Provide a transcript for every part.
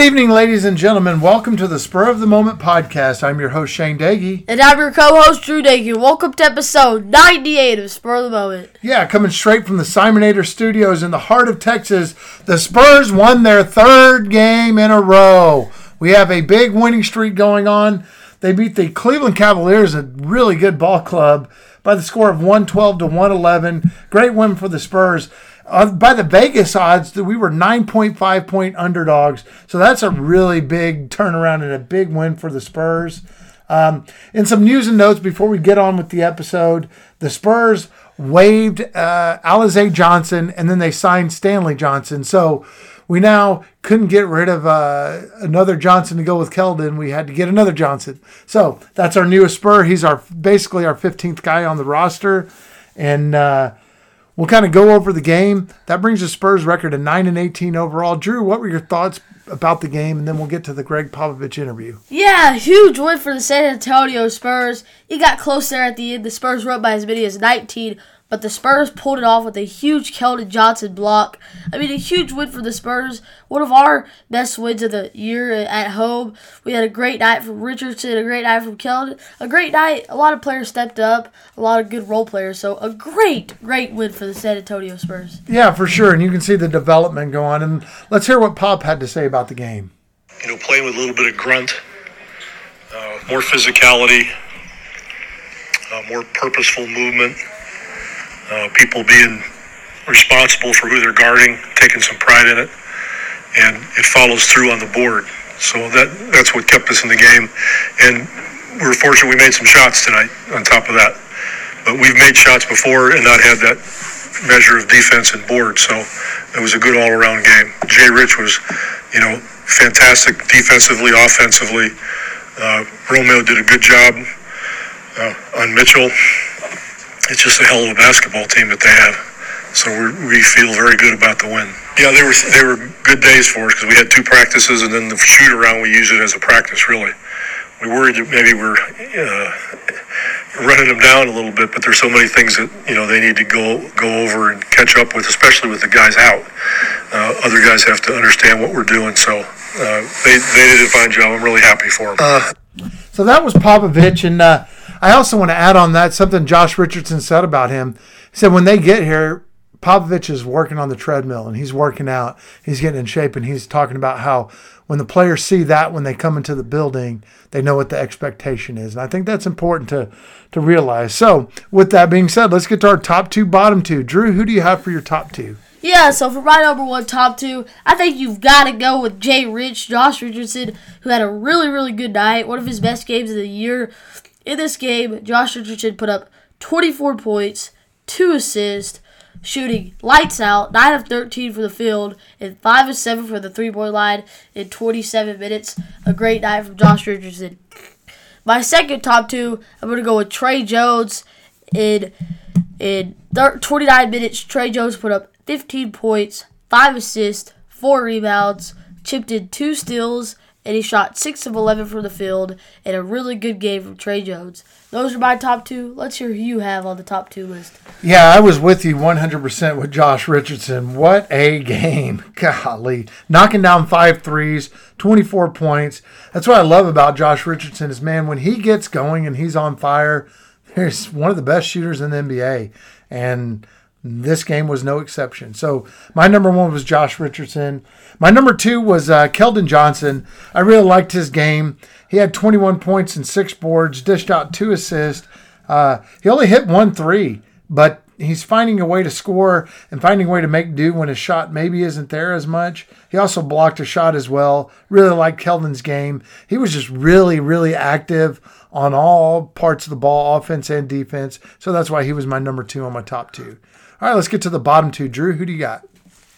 Good evening, ladies and gentlemen. Welcome to the Spur of the Moment podcast. I'm your host, Shane Daggy. And I'm your co-host Drew Daggy. Welcome to episode 98 of Spur of the Moment. Yeah, coming straight from the Simonator Studios in the heart of Texas, the Spurs won their third game in a row. We have a big winning streak going on. They beat the Cleveland Cavaliers, a really good ball club, by the score of 112 to 111. Great win for the Spurs. Uh, by the Vegas odds, we were 9.5 point underdogs. So that's a really big turnaround and a big win for the Spurs. Um, in some news and notes before we get on with the episode, the Spurs waived uh, Alize Johnson and then they signed Stanley Johnson. So we now couldn't get rid of uh, another Johnson to go with Keldon. We had to get another Johnson. So that's our newest Spur. He's our basically our 15th guy on the roster. And uh, We'll kind of go over the game. That brings the Spurs record to 9 and 18 overall. Drew, what were your thoughts about the game? And then we'll get to the Gregg Popovich interview. Yeah, huge win for the San Antonio Spurs. He got close there at the end. The Spurs were up by as many as 19, but the Spurs pulled it off with a huge Keldon Johnson block. I mean, a huge win for the Spurs. One of our best wins of the year at home. We had a great night from Richardson, a great night from Keldon, a great night. A lot of players stepped up, a lot of good role players. So a great, great win for the San Antonio Spurs. Yeah, for sure. And you can see the development go on. And let's hear what Pop had to say about the game. You know, playing with a little bit of grunt, uh, more physicality, uh, more purposeful movement uh, people being responsible for who they're guarding, taking some pride in it, and it follows through on the board. So that that's what kept us in the game, and we were fortunate we made some shots tonight. On top of that, but we've made shots before and not had that measure of defense and board. So it was a good all-around game. Jay Rich was, you know, fantastic defensively, offensively. Uh, Romeo did a good job uh, on Mitchell it's just a hell of a basketball team that they have. So we feel very good about the win. Yeah, they were they were good days for us because we had two practices and then the shoot around we use it as a practice really. We worried that maybe we're uh, running them down a little bit, but there's so many things that you know they need to go go over and catch up with, especially with the guys out. Uh, other guys have to understand what we're doing, so uh, they they did a fine job. I'm really happy for them. Uh, so that was Popovich, and uh, I also want to add on that something Josh Richardson said about him. He said when they get here, Popovich is working on the treadmill and he's working out. He's getting in shape, and he's talking about how when the players see that when they come into the building, they know what the expectation is. And I think that's important to to realize. So, with that being said, let's get to our top two, bottom two. Drew, who do you have for your top two? Yeah, so for my number one top two, I think you've got to go with Jay Rich, Josh Richardson, who had a really, really good night, one of his best games of the year. In this game, Josh Richardson put up 24 points, 2 assists, shooting lights out, 9 of 13 for the field, and 5 of 7 for the three point line in 27 minutes. A great night from Josh Richardson. My second top two, I'm going to go with Tre Jones. In, in 29 minutes, Tre Jones put up 15 points, 5 assists, 4 rebounds, chipped in 2 steals, and he shot 6 of 11 from the field in a really good game from Tre Jones. Those are my top two. Let's hear who you have on the top two list. Yeah, I was with you 100% with Josh Richardson. What a game. Golly. Knocking down five threes, 24 points. That's what I love about Josh Richardson is, man, when he gets going and he's on fire, he's one of the best shooters in the NBA. And – this game was no exception. So my number one was Josh Richardson. My number two was uh, Keldon Johnson. I really liked his game. He had 21 points and six boards, dished out two assists. Uh, he only hit one three, but he's finding a way to score and finding a way to make do when his shot maybe isn't there as much. He also blocked a shot as well. Really liked Keldon's game. He was just really, really active on all parts of the ball, offense and defense. So that's why he was my number two on my top two. All right, let's get to the bottom two. Drew, who do you got?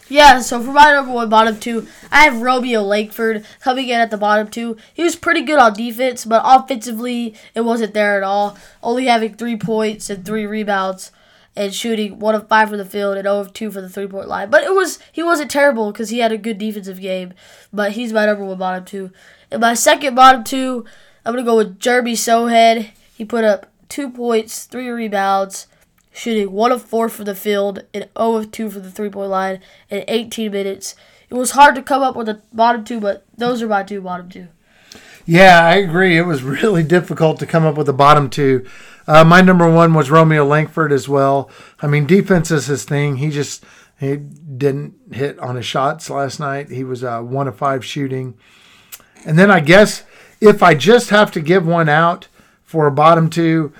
Yeah, so for my number one bottom two, I have Romeo Langford coming in at the bottom two. He was pretty good on defense, but offensively, it wasn't there at all. Only having three points and three rebounds and shooting one of five from the field and 0 of two for the three point line. But it was he wasn't terrible because he had a good defensive game. But he's my number one bottom two. And my second bottom two, I'm gonna go with Jeremy Sochan. He put up two points, three rebounds, shooting one of four for the field and 0 of two for the three point line in 18 minutes. It was hard to come up with the bottom two, but those are my two bottom two. Yeah, I agree. It was really difficult to come up with the bottom two. Uh, my number one was Romeo Langford as well. I mean, defense is his thing. He just he didn't hit on his shots last night. He was uh, one of five shooting. And then I guess if I just have to give one out for a bottom two,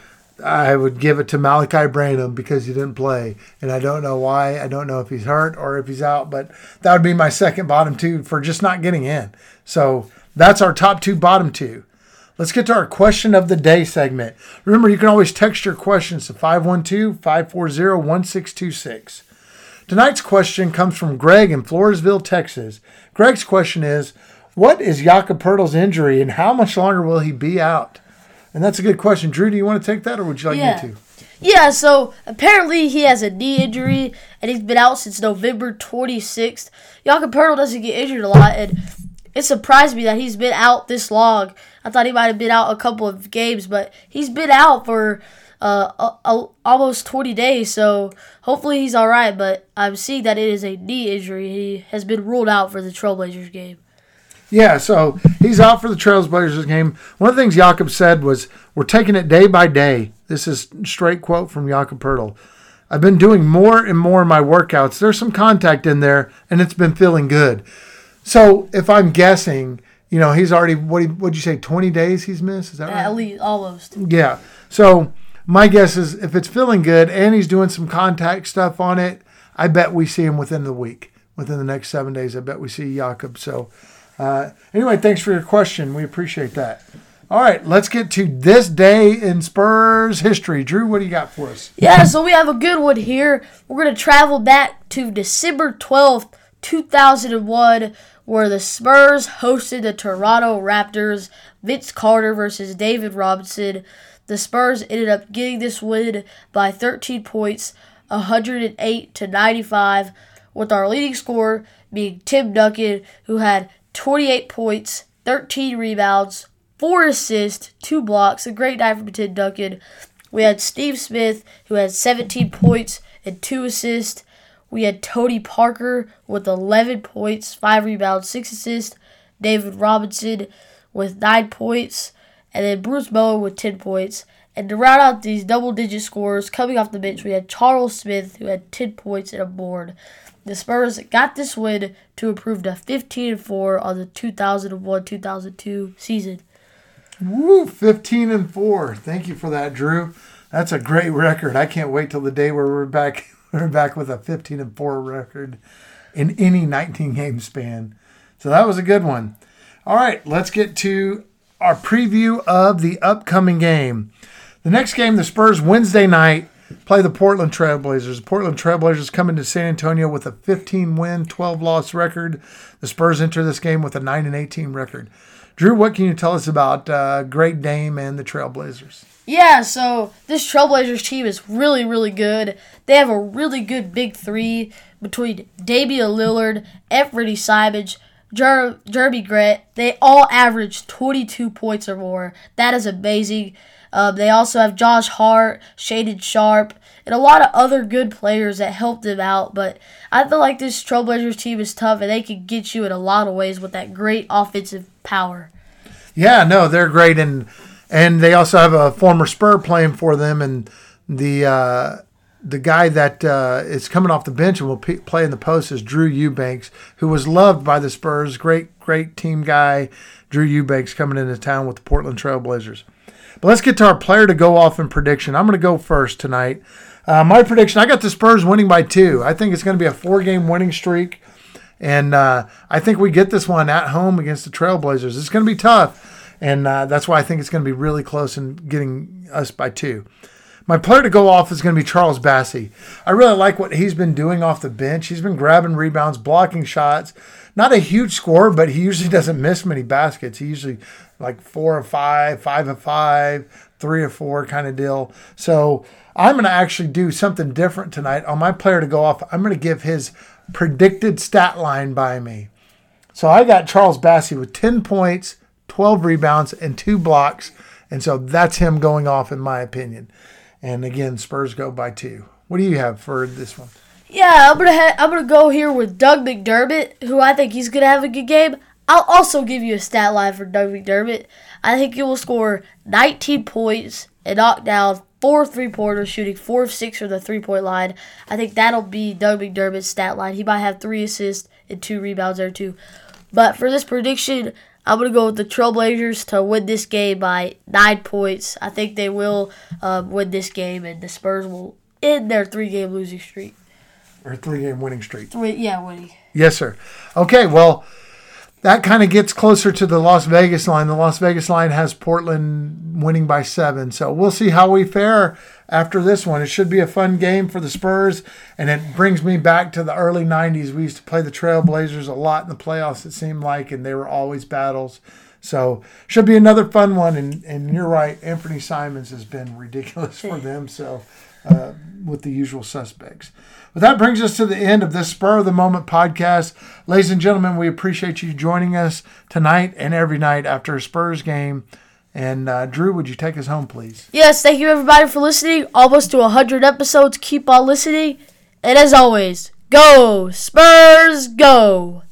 I would give it to Malaki Branham because he didn't play. And I don't know why. I don't know if he's hurt or if he's out, but that would be my second bottom two for just not getting in. So that's our top two bottom two. Let's get to our question of the day segment. Remember, you can always text your questions to 512 540 1626. Tonight's question comes from Greg in Floresville, Texas. Greg's question is What is Jakob Poeltl's injury and how much longer will he be out? And that's a good question. Drew, do you want to take that or would you like Yeah. me to? Yeah, so apparently he has a knee injury and he's been out since November 26th. Jakob Poeltl doesn't get injured a lot, and it surprised me that he's been out this long. I thought he might have been out a couple of games, but he's been out for uh, a, a, almost 20 days, so hopefully he's all right. But I'm seeing that it is a knee injury. He has been ruled out for the Trailblazers game. Yeah, so he's out for the Trailblazers game. One of the things Jakob said was, "We're taking it day by day." This is straight quote from Jakob Poeltl. I've been doing more and more of my workouts. There's some contact in there, and it's been feeling good. So if I'm guessing, you know, he's already what would you say, 20 days he's missed? Is that right? At least, almost. Yeah. So my guess is if it's feeling good and he's doing some contact stuff on it, I bet we see him within the week, within the next seven days. I bet we see Jakob. So uh, anyway, thanks for your question. We appreciate that. All right, let's get to this day in Spurs history. Drew, what do you got for us? Yeah, so we have a good one here. We're going to travel back to December 12th, 2001, where the Spurs hosted the Toronto Raptors. Vince Carter versus David Robinson. The Spurs ended up getting this win by 13 points, 108 to 95, with our leading scorer being Tim Duncan, who had 28 points, 13 rebounds, 4 assists, 2 blocks. A great night from Tim Duncan. We had Steve Smith, who had 17 points and 2 assists. We had Tony Parker with 11 points, 5 rebounds, 6 assists. David Robinson with 9 points. And then Bruce Bowen with 10 points. And to round out these double digit scores, coming off the bench, we had Charles Smith, who had 10 points and a board. The Spurs got this win to improve to 15 and 4 on the 2001 2002 season. Woo, 15 and 4. Thank you for that, Drew. That's a great record. I can't wait till the day where we're back we're back with a 15 and 4 record in any 19 game span. So that was a good one. All right, let's get to our preview of the upcoming game. The next game, the Spurs Wednesday night play the Portland Trailblazers. The Portland Trailblazers come into San Antonio with a 15 win, 12 loss record. The Spurs enter this game with a 9 and 18 record. Drew, what can you tell us about uh, Great Dame and the Trailblazers? Yeah, so this Trailblazers team is really, really good. They have a really good big three between Damian Lillard, Anfernee Simons, Jer- Jerami Grant. They all average 22 points or more. That is amazing. Um, they also have Josh Hart, Shaedon Sharpe, and a lot of other good players that helped them out. But I feel like this Trailblazers team is tough, and they can get you in a lot of ways with that great offensive power. Yeah, no, they're great, and and they also have a former Spur playing for them, and the uh, the guy that uh, is coming off the bench and will p- play in the post is Drew Eubanks, who was loved by the Spurs. Great, great team guy, Drew Eubanks coming into town with the Portland Trailblazers. But let's get to our player to go off in prediction. I'm going to go first tonight. Uh, my prediction: I got the Spurs winning by two. I think it's going to be a four-game winning streak. And uh, I think we get this one at home against the Trailblazers. It's going to be tough. And uh, that's why I think it's going to be really close in getting us by two. My player to go off is going to be Charles Bassey. I really like what he's been doing off the bench. He's been grabbing rebounds, blocking shots. Not a huge score, but he usually doesn't miss many baskets. He usually like four or five, five or five, three or four kind of deal. So I'm going to actually do something different tonight. On my player to go off, I'm going to give his predicted stat line by me. So I got Charles Bassey with 10 points, 12 rebounds, and two blocks. And so that's him going off, in my opinion. And again, Spurs go by two. What do you have for this one? Yeah, I'm gonna ha- I'm gonna go here with Doug McDermott, who I think he's gonna have a good game. I'll also give you a stat line for Doug McDermott. I think he will score 19 points and knock down four three pointers, shooting four of six from the three point line. I think that'll be Doug McDermott's stat line. He might have three assists and two rebounds there too. But for this prediction, I'm gonna go with the Trailblazers to win this game by nine points. I think they will um, win this game, and the Spurs will end their three game losing streak. Or three game winning streak? Three, yeah, winning. Yes, sir. Okay, well, that kind of gets closer to the Las Vegas line. The Las Vegas line has Portland winning by seven. So we'll see how we fare after this one. It should be a fun game for the Spurs, and it brings me back to the early 90s. We used to play the Trailblazers a lot in the playoffs, it seemed like, and they were always battles. So should be another fun one. And, and you're right, Anfernee Simons has been ridiculous for them. So uh, with the usual suspects. But that brings us to the end of this Spur of the Moment podcast. Ladies and gentlemen, we appreciate you joining us tonight and every night after a Spurs game. And uh, Drew, would you take us home, please? Yes, thank you everybody for listening. Almost to 100 episodes. Keep on listening. And as always, go, Spurs, go!